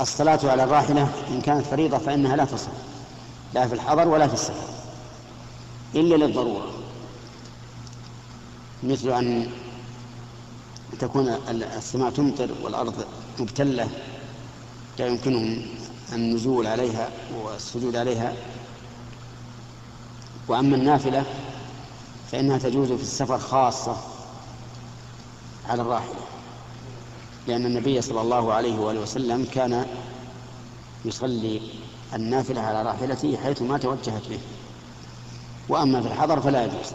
الصلاة على الراحلة إن كانت فريضة فإنها لا تصح لا في الحضر ولا في السفر إلا للضرورة. مثل أن تكون السماء تمطر والأرض مبتلة لا يمكنهم النزول عليها والسجود عليها. وأما النافلة فإنها تجوز في السفر خاصة على الراحلة. لأن النبي صلى الله عليه وآله وسلم كان يصلي النافلة على راحلته حيث ما توجهت به. وأما في الحضر فلا يجوز.